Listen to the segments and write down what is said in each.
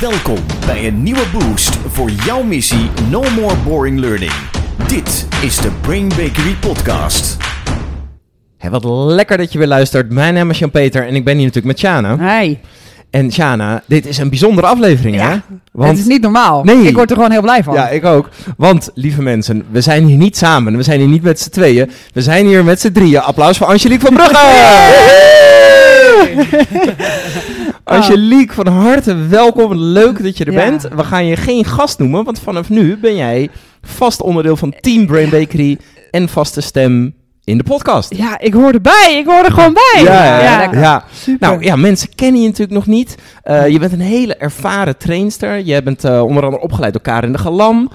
Welkom bij een nieuwe boost voor jouw missie No More Boring Learning. Dit is de Brain Bakery Podcast. Hey, wat lekker dat je weer luistert. Mijn naam is Jan-Peter en ik ben hier natuurlijk met Shana. Hey, En Shana, dit is een bijzondere aflevering, hè? het is niet normaal. Nee. Ik word er gewoon heel blij van. Ja, ik ook. Want, lieve mensen, we zijn hier niet samen. We zijn hier niet met z'n tweeën. We zijn hier met z'n drieën. Applaus voor Angelique van Brugge! Angelique, van harte welkom. Leuk dat je er Ja. bent. We gaan je geen gast noemen, want vanaf nu ben jij vast onderdeel van Team Brain Bakery en vaste stem in de podcast. Ja, ik hoor erbij. Ik hoor er gewoon bij. Ja, ja. Super. Nou ja, mensen kennen je natuurlijk nog niet. Eh, je bent een hele ervaren trainster. Je bent eh, onder andere opgeleid door Karin de Galam.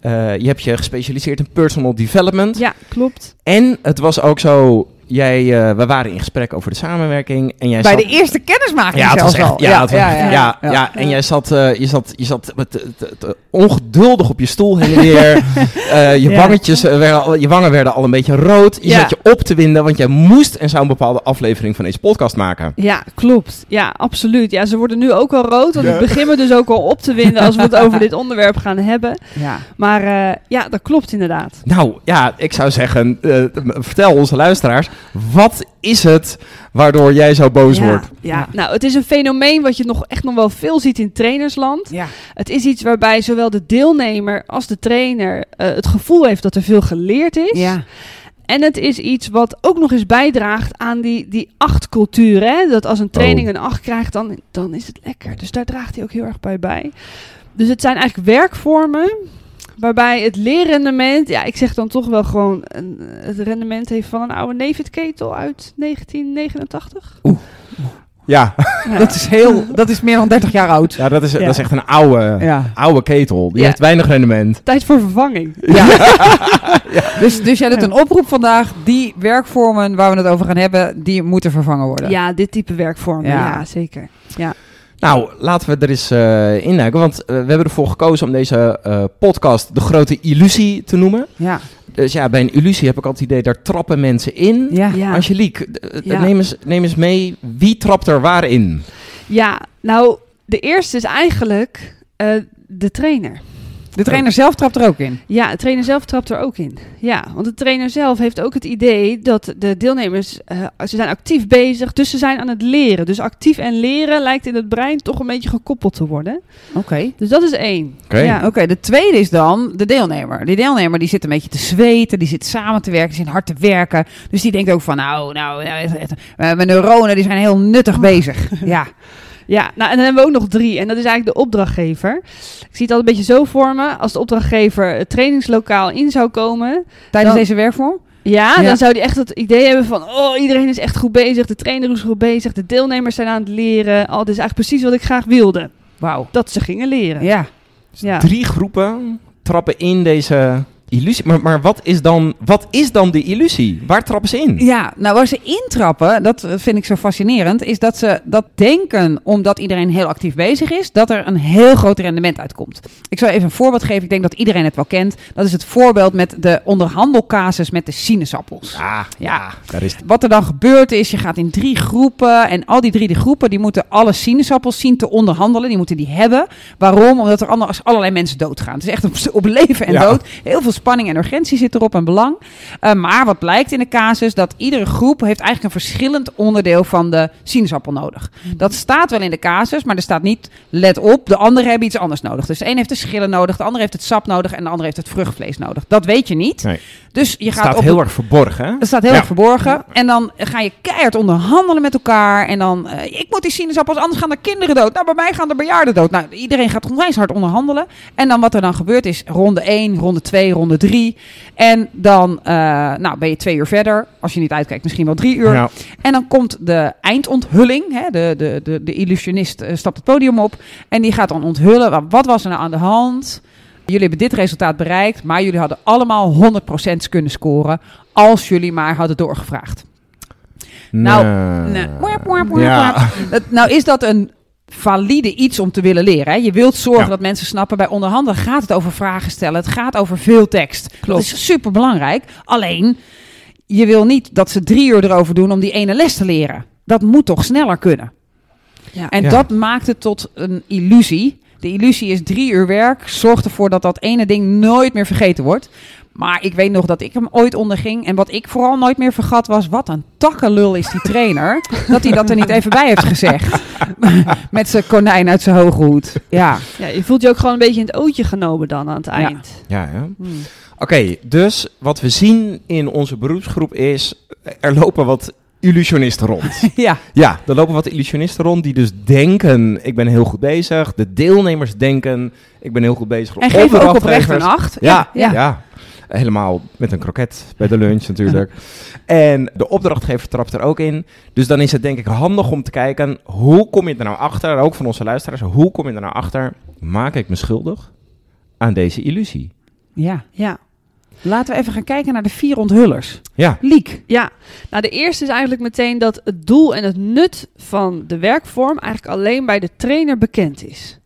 Eh, je hebt je gespecialiseerd in personal development. Ja, klopt. En het was ook zo, jij, eh, we waren in gesprek over de samenwerking. En jij Bij zat, de eerste kennismaking ja, het was zelfs echt, al. ja, het was- ja, ja, ja. en jij zat, eh, je zat, je zat met, t- t- ongeduldig op je stoel heen en weer. Eh, je, Ja. wangetjes, werden al- je wangen werden al een beetje rood. Je Ja. zat je op te winden, want jij moest en zou een bepaalde aflevering van deze podcast maken. Ja, klopt. Ja, absoluut. Ja, ze worden nu ook al rood. Want ik begin me dus ook al op te winden als we het over dit onderwerp gaan hebben. Ja. Maar eh, ja, dat klopt inderdaad. Nou ja, ik zou zeggen, eh, vertel onze luisteraars, wat is het waardoor jij zo boos ja, wordt? Ja. Ja. nou, het is een fenomeen wat je nog echt nog wel veel ziet in trainersland. Ja. Het is iets waarbij zowel de deelnemer als de trainer eh, het gevoel heeft dat er veel geleerd is. Ja. En het is iets wat ook nog eens bijdraagt aan die, die achtcultuur. Hè? Dat als een training Oh. een acht krijgt, dan, dan is het lekker. Dus daar draagt hij ook heel erg bij bij. Dus het zijn eigenlijk werkvormen waarbij het leerrendement... Ja, ik zeg dan toch wel gewoon... Een, het rendement heeft van een oude nevenketel uit 1989. Ja, Ja. Dat is heel, dat is meer dan 30 jaar oud. ja dat, is, Ja. dat is echt een oude, Ja. oude ketel. Die Ja. heeft weinig rendement. Tijd voor vervanging. ja. Dus, dus jij doet een oproep vandaag. Die werkvormen waar we het over gaan hebben, die moeten vervangen worden. Ja, dit type werkvormen. Ja. Ja, zeker. Nou, laten we er eens eh induiken, want eh, we hebben ervoor gekozen om deze eh, podcast de grote illusie te noemen. Ja. Dus ja, bij een illusie heb ik altijd het idee, daar trappen mensen in. Ja. Ja. Angelique, Ja. neem, eens, neem eens mee, wie trapt er waar in? Ja, nou, de eerste is eigenlijk eh, de trainer. De trainer zelf trapt er ook in. Ja, de trainer zelf trapt er ook in. Ja, want de trainer zelf heeft ook het idee dat de deelnemers, eh, ze zijn actief bezig, dus ze zijn aan het leren. Dus actief en leren lijkt in het brein toch een beetje gekoppeld te worden. Oké. Dus dat is één. Oké. Ja. Oké, de tweede is dan de deelnemer. Die deelnemer die zit een beetje te zweten, die zit samen te werken, die zit hard te werken. Dus die denkt ook van, nou, nou, het- eh, mijn neuronen die zijn heel nuttig bezig. Ja, Ja, nou en dan hebben we ook nog drie. En dat is eigenlijk de opdrachtgever. Ik zie het al een beetje zo voor me. Als de opdrachtgever het trainingslokaal in zou komen, tijdens Dan- deze werkvorm. Ja, Ja. dan zou hij echt het idee hebben van... oh, iedereen is echt goed bezig, de trainer is goed bezig... de deelnemers zijn aan het leren. Oh, dit is eigenlijk precies wat ik graag wilde. Wauw. Dat ze gingen leren. Ja. Ja. Drie groepen trappen in deze illusie. Maar, maar wat, is dan, wat is dan de illusie? Waar trappen ze in? Ja, nou waar ze intrappen, dat vind ik zo fascinerend, is dat ze dat denken, omdat iedereen heel actief bezig is, dat er een heel groot rendement uitkomt. Ik zal even een voorbeeld geven, ik denk dat iedereen het wel kent. Dat is het voorbeeld met de onderhandelcasus met de sinaasappels. Ah, ja, daar is. Wat er dan gebeurt is, je gaat in drie groepen en al die drie die groepen, die moeten alle sinaasappels zien te onderhandelen. Die moeten die hebben. Waarom? Omdat er anders allerlei mensen doodgaan. Het is echt op, op leven en Ja. dood. Heel veel spanning en urgentie zit erop en belang. Uh, maar wat blijkt in de casus, dat iedere groep heeft eigenlijk een verschillend onderdeel van de sinaasappel nodig. Dat staat wel in de casus, maar er staat niet, let op, de anderen hebben iets anders nodig. Dus de een heeft de schillen nodig, de ander heeft het sap nodig en de ander heeft het vruchtvlees nodig. Dat weet je niet. Nee. Dus je Het gaat staat op heel de- erg verborgen. hè? dat staat heel Ja. erg verborgen. En dan ga je keihard onderhandelen met elkaar. En dan, eh, ik moet die sinaasappels, anders gaan er kinderen dood. Nou, bij mij gaan er bejaarden dood. Nou, iedereen gaat onwijs hard onderhandelen. En dan wat er dan gebeurt is ronde 1, ronde 2, ronde 3. En dan eh, nou, ben je twee uur verder. Als je niet uitkijkt, misschien wel drie uur. Ja. En dan komt de eindonthulling. Hè, de, de, de, de illusionist eh, stapt het podium op. En die gaat dan onthullen. wa- Wat was er nou aan de hand? Jullie hebben dit resultaat bereikt. Maar jullie hadden allemaal 100% kunnen scoren. Als jullie maar hadden doorgevraagd. Nou, Nee. Ja. nou is dat een valide iets om te willen leren. Hè? Je wilt zorgen Ja. dat mensen snappen. Bij onderhandelen gaat het over vragen stellen. Het gaat over veel tekst. Klopt. Dat is super belangrijk. Alleen, je wil niet dat ze drie uur erover doen om die ene les te leren. Dat moet toch sneller kunnen. Ja. En Ja. dat maakt het tot een illusie. De illusie is drie uur werk. Zorg ervoor dat dat ene ding nooit meer vergeten wordt. Maar ik weet nog dat ik hem ooit onderging. En wat ik vooral nooit meer vergat was... wat een takkenlul is die trainer. dat hij dat er niet even bij heeft gezegd. Met zijn konijn uit zijn hoge hoed. Ja. Ja, je voelt je ook gewoon een beetje in het ootje genomen dan aan het eind. Ja, ja. Hmm. Oké, dus wat we zien in onze beroepsgroep is... er lopen wat illusionisten rond. ja. ja, er lopen wat illusionisten rond die dus denken... ik ben heel goed bezig. De deelnemers denken... ik ben heel goed bezig. En geef ook oprecht een acht. Ja, ja. ja. Helemaal met een kroket bij de lunch natuurlijk. En de opdrachtgever trapt er ook in. Dus dan is het denk ik handig om te kijken... hoe kom je er nou achter, ook van onze luisteraars... hoe kom je er nou achter... maak ik me schuldig aan deze illusie? ja. Ja. Laten we even gaan kijken naar de vier onthullers. Ja, Liek. Ja, nou de eerste is eigenlijk meteen dat het doel en het nut van de werkvorm eigenlijk alleen bij de trainer bekend is.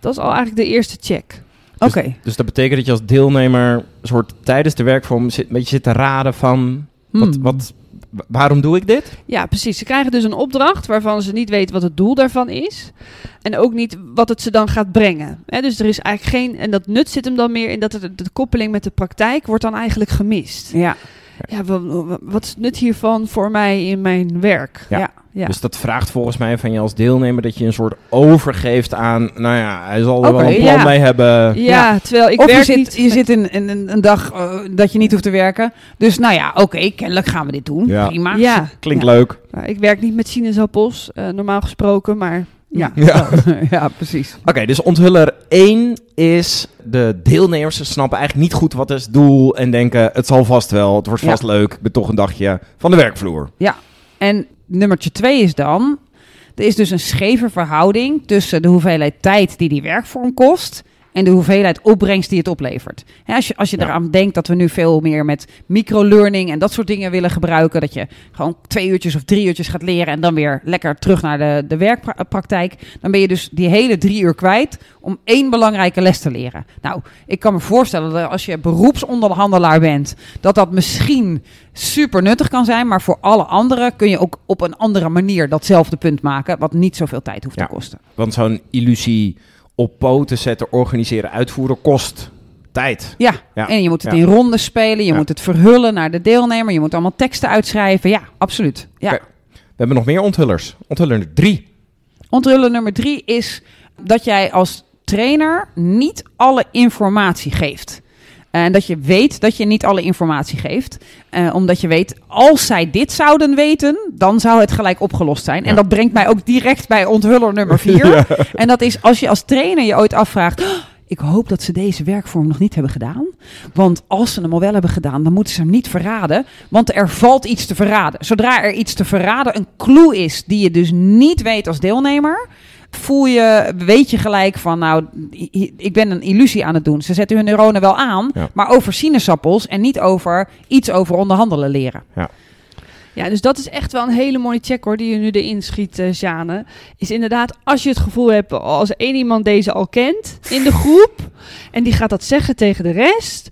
Dat is al eigenlijk de eerste check. Oké. dus dat betekent dat je als deelnemer... soort tijdens de werkvorm zit, een beetje zit te raden van... Wat, Hmm. wat, wa- waarom doe ik dit? Ja, precies. Ze krijgen dus een opdracht waarvan ze niet weten wat het doel daarvan is. En ook niet wat het ze dan gaat brengen. Hè, dus er is eigenlijk geen. En dat nut zit hem dan meer in dat het, de koppeling met de praktijk wordt dan eigenlijk gemist. Ja. Ja, wa- wa- wat is het nut hiervan voor mij in mijn werk? Ja. Ja. Ja. Dus dat vraagt volgens mij van je als deelnemer... dat je een soort overgeeft aan... nou ja, hij zal er wel een plan ja. mee hebben... Ja, Ja. terwijl ik of je werk zit, niet. je zit in, in, in een dag eh, dat je niet hoeft te werken. Dus nou ja, oké, kennelijk gaan we dit doen. Ja. Prima. Ja, Klinkt Ja. leuk. maar ik werk niet met sinaasappels, eh, normaal gesproken, maar Ja. Ja. ja, precies. Oké, dus onthuller 1 is de deelnemers ze snappen eigenlijk niet goed wat is het doel en denken het zal vast wel, het wordt Ja. vast leuk, ik ben toch een dagje van de werkvloer. En nummertje twee is dan... Er is dus een scheve verhouding tussen de hoeveelheid tijd die die werkvorm kost... en de hoeveelheid opbrengst die het oplevert. Als je, als je Ja. eraan denkt dat we nu veel meer met microlearning... en dat soort dingen willen gebruiken... dat je gewoon twee uurtjes of drie uurtjes gaat leren... en dan weer lekker terug naar de, de werkpraktijk... dan ben je dus die hele drie uur kwijt om één belangrijke les te leren. Nou, ik kan me voorstellen dat als je beroepsonderhandelaar bent... dat dat misschien super nuttig kan zijn... maar voor alle anderen kun je ook op een andere manier datzelfde punt maken... wat niet zoveel tijd hoeft Ja. te kosten. Want zo'n illusie op poten zetten, organiseren, uitvoeren kost tijd. Ja, Ja. en je moet het Ja. in rondes spelen... je Ja. moet het verhullen naar de deelnemer... je moet allemaal teksten uitschrijven. Ja, absoluut. Ja. We hebben nog meer onthullers. Onthuller 3. Onthullen nummer drie is dat jij als trainer niet alle informatie geeft. En dat je weet dat je niet alle informatie geeft. Eh, omdat je weet, als zij dit zouden weten, dan zou het gelijk opgelost zijn. En dat brengt mij ook direct bij onthuller nummer vier. En dat is als je als trainer je ooit afvraagt. "Oh, ik hoop dat ze deze werkvorm nog niet hebben gedaan. Want als ze hem al wel hebben gedaan, dan moeten ze hem niet verraden. Want er valt iets te verraden. Zodra er iets te verraden een clue is die je dus niet weet als deelnemer. Voel je, weet je gelijk van, nou, ik ben een illusie aan het doen. Ze zetten hun neuronen wel aan, Ja. maar over sinaasappels en niet over iets over onderhandelen leren. Ja, dus dat is echt wel een hele mooie check hoor, die je nu erin schiet, eh Sjane. Is inderdaad, als je het gevoel hebt, als één iemand deze al kent in de groep, en die gaat dat zeggen tegen de rest,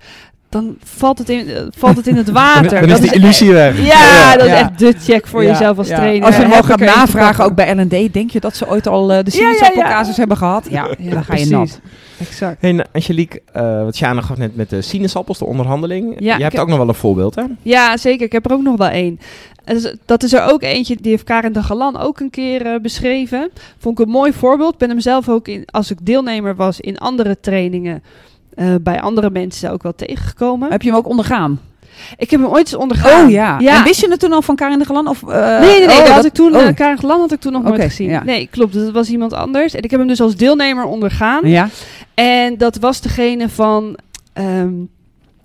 dan valt het in, eh, valt het, in het water. Dan is Dat die illusie weg. ja, dat is echt de check voor Ja, jezelf als ja. trainer. Als je hem gaat navragen, ook bij L&D, denk je dat ze ooit al eh, de Ja, ja, ja. sinaasappelcasus hebben gehad? Ja, Ja, dan ga je precies. nat. Exact. Hey, Angelique, eh wat Sjana gaf net met de sinaasappels, de onderhandeling. Ja, Jij hebt heb- ook nog wel een voorbeeld, hè? Ja, zeker. Ik heb er ook nog wel één. Dus, Dat is er ook eentje, die heeft Karin de Galan ook een keer eh, beschreven. Vond ik een mooi voorbeeld. Ik ben hem zelf ook, in, als ik deelnemer was in andere trainingen, eh, bij andere mensen ook wel tegengekomen. Heb je hem ook ondergaan? Ik heb hem ooit eens ondergaan. Oh ja. ja. En wist je het toen al van Karin de Galan? Of, eh, Nee, nee, nee. oh, dat had ik toen, oh. eh, Karin Galan had ik toen nog nooit gezien. ja. Nee, klopt. Dat was iemand anders. En ik heb hem dus als deelnemer ondergaan. Ja. En dat was degene van. ehm,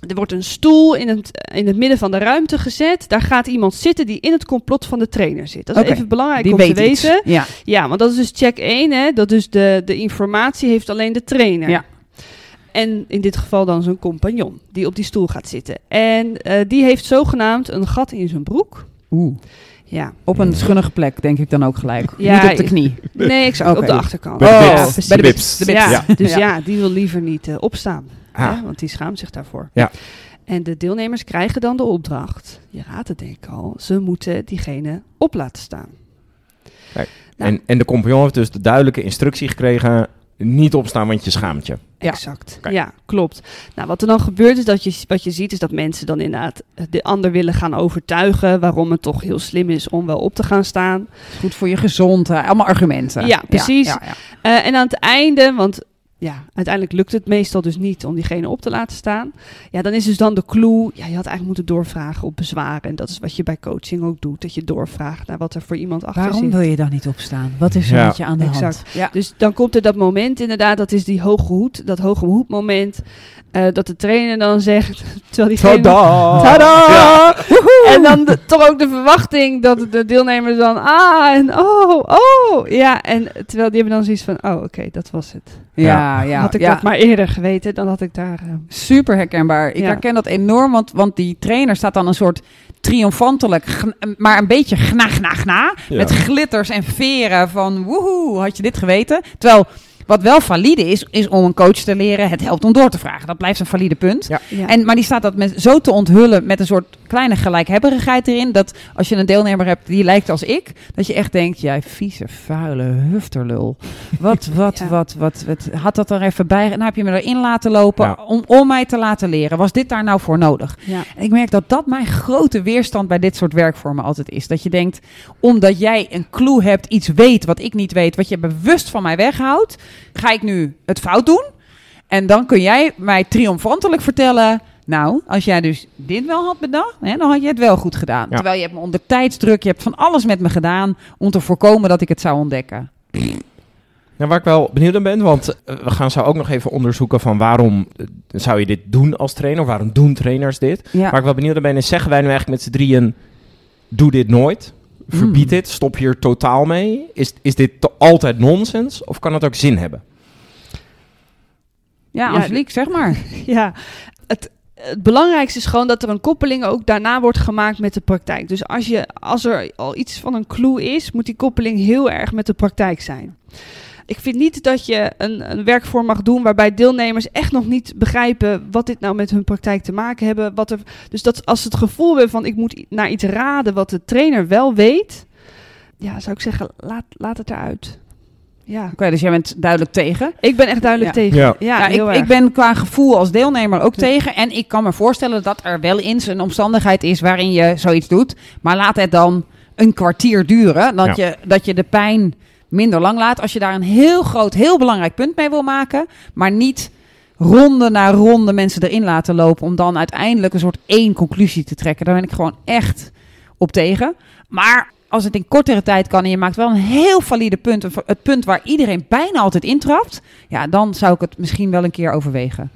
er wordt een stoel in het, in het midden van de ruimte gezet. Daar gaat iemand zitten die in het complot van de trainer zit. Dat is even belangrijk Die om weet te iets. weten. Ja. Ja, want dat is dus check 1. Hè? Dat dus de, de informatie heeft alleen de trainer. Ja. En in dit geval dan zijn compagnon die op die stoel gaat zitten. En eh, die heeft zogenaamd een gat in zijn broek. Oeh. Ja, Op een schunnige plek, denk ik dan ook gelijk. Ja, Niet op de knie. nee, ik Oké. op de achterkant. Bij de Oh, bips. precies. Bij de bips. De bips. Ja, Ja. dus Ja. die wil liever niet eh, opstaan. Ah. Hè, want die schaamt zich daarvoor. Ja. En de deelnemers krijgen dan de opdracht, je raadt het denk ik al, ze moeten diegene op laten staan. Kijk. Nou. En, en de compagnon heeft dus de duidelijke instructie gekregen... niet opstaan, want je schaamt je. Ja. Exact. Ja, klopt. Nou, wat er dan gebeurt is dat je, wat je ziet is dat mensen dan inderdaad de ander willen gaan overtuigen waarom het toch heel slim is om wel op te gaan staan. Goed voor je gezondheid. Allemaal argumenten. Ja, precies. Ja, ja, Eh, en aan het einde, want ja, uiteindelijk lukt het meestal dus niet om diegene op te laten staan. Ja, dan is dus dan de clue, ja, je had eigenlijk moeten doorvragen op bezwaren. En dat is wat je bij coaching ook doet, dat je doorvraagt naar wat er voor iemand achter Waarom zit. wil je dan niet opstaan? Wat is er Ja. met je aan de hand? Exact. Ja. Dus dan komt er dat moment inderdaad, dat is die hoge hoed, dat hoge hoedmoment, eh dat de trainer dan zegt, terwijl diegene... Tada! Tada! Ja. En dan de- toch ook de verwachting dat de deelnemers dan, ah, en oh, oh. Ja, en terwijl die hebben dan zoiets van, oh, oké, dat was het. ja, ja. had ik ja. dat maar eerder geweten, dan had ik daar... eh, Super herkenbaar. Ik Ja. herken dat enorm, want, want die trainer staat dan een soort triomfantelijk, maar een beetje gna, gna, gna. Ja. Met glitters en veren van woehoe, had je dit geweten? Terwijl, wat wel valide is, is om een coach te leren, het helpt om door te vragen. Dat blijft een valide punt. Ja. ja. En, maar die staat dat met, zo te onthullen met een soort kleine gelijkhebberigheid erin. Dat als je een deelnemer hebt die lijkt als ik, dat je echt denkt: jij vieze, vuile hufterlul. Wat, wat, Ja. wat, wat, wat, had dat er even bij? Nou heb je me erin laten lopen Ja. om, om mij te laten leren. Was dit daar nou voor nodig? ja. En ik merk dat dat mijn grote weerstand bij dit soort werkvormen altijd is. Dat je denkt, omdat jij een clue hebt, iets weet wat ik niet weet, wat je bewust van mij weghoudt, ga ik nu het fout doen. En dan kun jij mij triomfantelijk vertellen. Nou, als jij dus dit wel had bedacht, hè, dan had je het wel goed gedaan. Ja. Terwijl je hebt me onder tijdsdruk, je hebt van alles met me gedaan om te voorkomen dat ik het zou ontdekken. Nou, waar ik wel benieuwd naar ben, want eh, we gaan zo ook nog even onderzoeken van waarom eh, zou je dit doen als trainer, waarom doen trainers dit. Ja. Waar ik wel benieuwd naar ben is, zeggen wij nu eigenlijk met z'n drieën, doe dit nooit, verbied Mm. dit, stop hier totaal mee. Is, is dit altijd nonsens, of kan het ook zin hebben? Ja, Ja, Angelique, zeg maar. Ja, het, belangrijkste is gewoon dat er een koppeling ook daarna wordt gemaakt met de praktijk. Dus als, je, als er al iets van een clue is, moet die koppeling heel erg met de praktijk zijn. Ik vind niet dat je een, een werkvorm mag doen waarbij deelnemers echt nog niet begrijpen wat dit nou met hun praktijk te maken hebben. Wat er, dus dat als ze het gevoel hebben van ik moet naar iets raden wat de trainer wel weet, ja, zou ik zeggen, laat, laat het eruit. Ja, Oké, dus jij bent duidelijk tegen. ik ben echt duidelijk Ja. tegen. Ja. Ja, Ja, heel ik, erg. ik ben qua gevoel als deelnemer ook Ja. tegen. En ik kan me voorstellen dat er wel eens een omstandigheid is waarin je zoiets doet. Maar laat het dan een kwartier duren. Dat, je, dat je de pijn minder lang laat. Als je daar een heel groot, heel belangrijk punt mee wil maken. Maar niet ronde na ronde mensen erin laten lopen. Om dan uiteindelijk een soort één conclusie te trekken. Daar ben ik gewoon echt op tegen. Maar als het in kortere tijd kan en je maakt wel een heel valide punt. Het punt waar iedereen bijna altijd intrapt. Ja, dan zou ik het misschien wel een keer overwegen.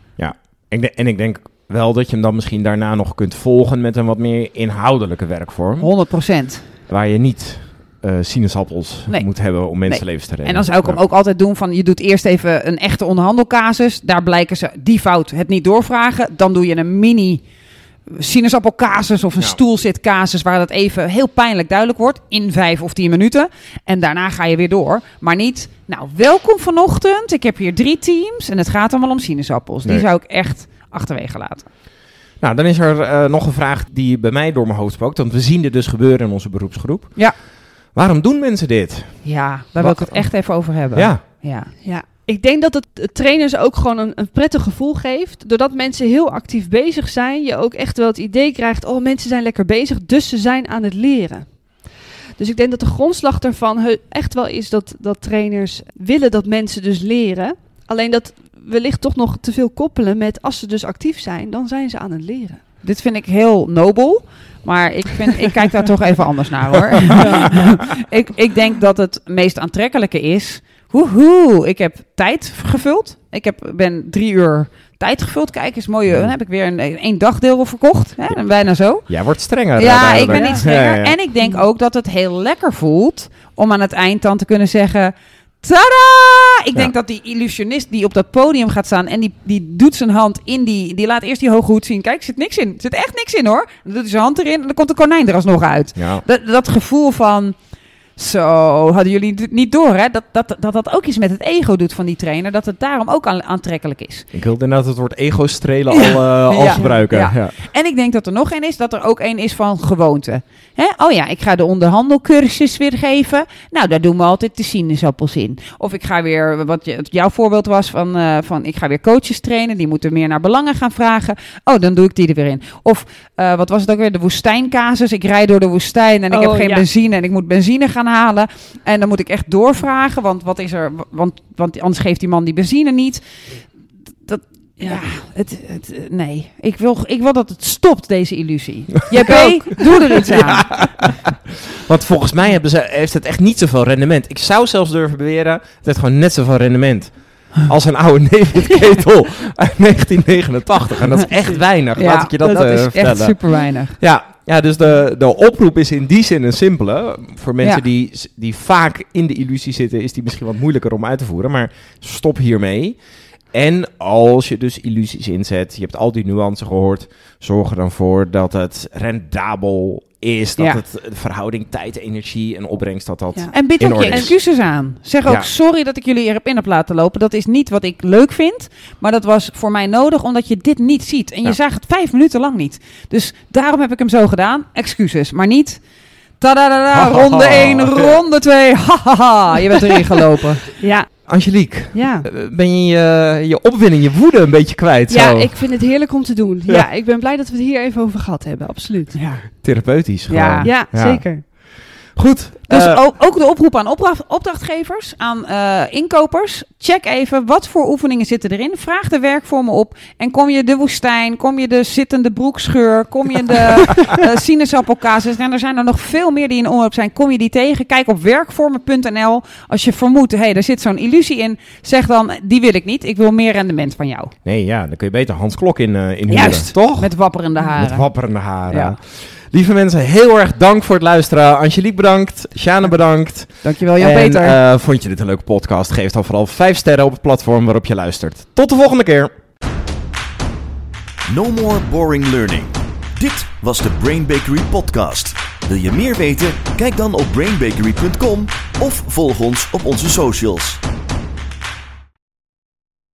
De- en ik denk wel dat je hem dan misschien daarna nog kunt volgen met een wat meer inhoudelijke werkvorm. 100 procent. Waar je niet eh sinaasappels Nee. moet hebben om mensenlevens te redden. En dan zou ik hem Ja. ook altijd doen van... je doet eerst even een echte onderhandelcasus. Daar blijken ze die fout het niet doorvragen. Dan doe je een mini sinaasappelcasus of een Ja. stoelzitcasus... waar dat even heel pijnlijk duidelijk wordt in vijf of tien minuten. En daarna ga je weer door. Maar niet, nou welkom vanochtend. Ik heb hier drie teams en het gaat allemaal om sinaasappels. Die zou ik echt achterwege laten. Nou, dan is er eh, nog een vraag die bij mij door mijn hoofd spookt. Want we zien dit dus gebeuren in onze beroepsgroep. Ja. Waarom doen mensen dit? Ja, daar wil ik het echt even over hebben. Ja. ja. Ja, ik denk dat het trainers ook gewoon een, een prettig gevoel geeft. Doordat mensen heel actief bezig zijn, je ook echt wel het idee krijgt: oh, mensen zijn lekker bezig, dus ze zijn aan het leren. Dus ik denk dat de grondslag daarvan echt wel is dat, dat trainers willen dat mensen dus leren. Alleen dat wellicht toch nog te veel koppelen met als ze dus actief zijn, dan zijn ze aan het leren. Dit vind ik heel nobel. Maar ik, vind, ik kijk daar toch even anders naar hoor. ik, ik denk dat het meest aantrekkelijke is. Woehoe, ik heb tijd gevuld. Ik heb, ben drie uur tijd gevuld. Kijk eens, mooie. Dan heb ik weer een, een dagdeel verkocht. Hè? Bijna zo. Jij wordt strenger. Ja, ik ben niet strenger. Ja, ja. En ik denk ook dat het heel lekker voelt om aan het eind dan te kunnen zeggen... Tada! Ik denk dat die illusionist die op dat podium gaat staan en die, die doet zijn hand in die... Die laat eerst die hoge hoed zien. Kijk, er zit niks in. Er zit echt niks in hoor. Dan doet hij zijn hand erin en dan komt de konijn er alsnog uit. Ja. Dat, dat gevoel van... Zo, hadden jullie het niet door, hè? Dat, dat, dat dat ook iets met het ego doet van die trainer. Dat het daarom ook aan- aantrekkelijk is. Ik wilde inderdaad het woord ego-strelen al, eh, al Ja. gebruiken. Ja. Ja. En ik denk dat er nog één is, dat er ook één is van gewoonte. Hè? Oh ja, ik ga de onderhandelcursus weer geven. Nou, daar doen we altijd de sinaasappels in. Of ik ga weer, wat jouw voorbeeld was, van, eh, van ik ga weer coaches trainen. Die moeten meer naar belangen gaan vragen. Oh, dan doe ik die er weer in. Of eh, wat was het ook weer, de woestijncasus. Ik rijd door de woestijn en ik Oh, heb geen ja. benzine en ik moet benzine gaan halen. En dan moet ik echt doorvragen, want wat is er, want, want anders geeft die man die benzine niet. Dat, ja, het, het, eh, nee. Ik wil, ik wil dat het stopt, deze illusie. JP, doe er iets aan. Want volgens mij hebben ze, heeft het echt niet zoveel rendement. Ik zou zelfs durven beweren, het heeft gewoon net zoveel rendement. Als een oude Nevis-ketel uit 1989. En dat is echt weinig, laat ik je dat, dat eh, is vertellen. echt super weinig. Ja, ja dus de, de oproep is in die zin een simpele. Voor mensen Ja. die, die vaak in de illusie zitten, is die misschien wat moeilijker om uit te voeren. Maar stop hiermee. En als je dus illusies inzet, je hebt al die nuances gehoord, zorg er dan voor dat het rendabel is. Dat Ja. het de verhouding tijd, energie en opbrengst, dat dat... Ja. En bied ook je excuses aan. Zeg ook, Ja. sorry dat ik jullie erop in heb laten lopen. Dat is niet wat ik leuk vind. Maar dat was voor mij nodig, omdat je dit niet ziet. En je zag het vijf minuten lang niet. Dus daarom heb ik hem zo gedaan. Excuses. Maar niet... Tadadada, ronde 1, ronde 2. Hahaha, je bent erin gelopen. Ja, Angelique, ja. eh, ben je je, je opwinding, je woede een beetje kwijt? Ja, zo? ik vind het heerlijk om te doen. Ja. Ja. ik ben blij dat we het hier even over gehad hebben, absoluut. Ja. Therapeutisch gewoon. Ja. Ja, Ja. zeker. Goed. Dus eh, ook, ook de oproep aan opdracht- opdrachtgevers, aan eh, inkopers. Check even wat voor oefeningen zitten erin. Vraag de werkvormen op. En kom je de woestijn, kom je de zittende broekscheur, kom je de eh sinaasappelcasus. En er zijn er nog veel meer die in omloop zijn. Kom je die tegen? Kijk op werkvormen.nl. Als je vermoedt, hé, hey, daar zit zo'n illusie in. Zeg dan, die wil ik niet. Ik wil meer rendement van jou. Nee, ja, dan kun je beter Hans Klok in, eh in huren, Juist. toch? Met wapperende haren. Met wapperende haren. Ja. Lieve mensen, heel erg dank voor het luisteren. Angelique bedankt, Sjane bedankt. Dankjewel Jan en Peter. eh, vond je dit een leuke podcast? Geef dan vooral 5 sterren op het platform waarop je luistert. Tot de volgende keer. No more boring learning. Dit was de Brain Bakery podcast. Wil je meer weten? Kijk dan op brainbakery.com of volg ons op onze socials.